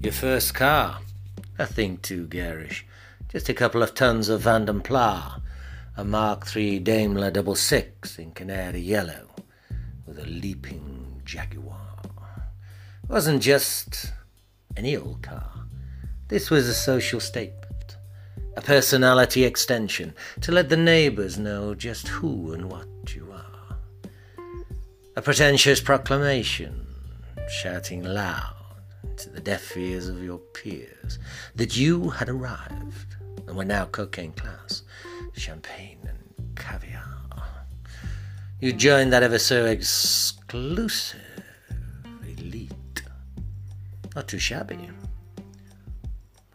Your first car? A thing too garish. Just a couple of tons of Vanden Plas. A Mark III Daimler double six in canary yellow with a leaping Jaguar. It wasn't just any old car. This was a social statement, a personality extension to let the neighbors know just who and what you are. A pretentious proclamation, shouting loud to the deaf ears of your peers that you had arrived and were now cocaine class, champagne and caviar. You joined that ever so exclusive elite. Not too shabby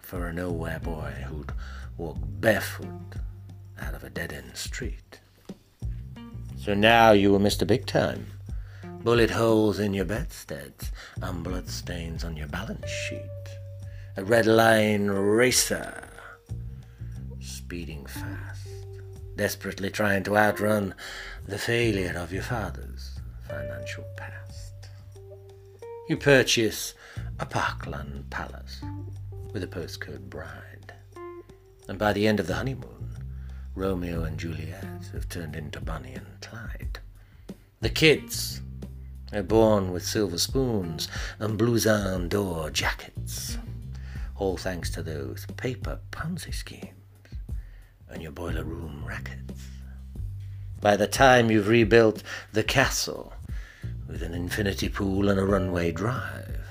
for a nowhere boy who'd walk barefoot out of a dead end street. So now you were Mr. Big Time. Bullet holes in your bedsteads and blood stains on your balance sheet. A red line racer. Speeding fast. Desperately trying to outrun the failure of your father's financial past. You purchase a Parkland palace with a postcode bride. And by the end of the honeymoon, Romeo and Juliet have turned into Bonnie and Clyde. The kids born with silver spoons and blouson d'or jackets, all thanks to those paper Ponzi schemes and your boiler room rackets. By the time you've rebuilt the castle with an infinity pool and a runway drive,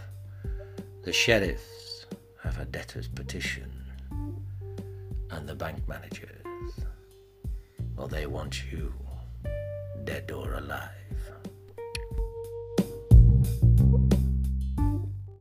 the sheriffs have a debtor's petition. And the bank managers, well, they want you, dead or alive.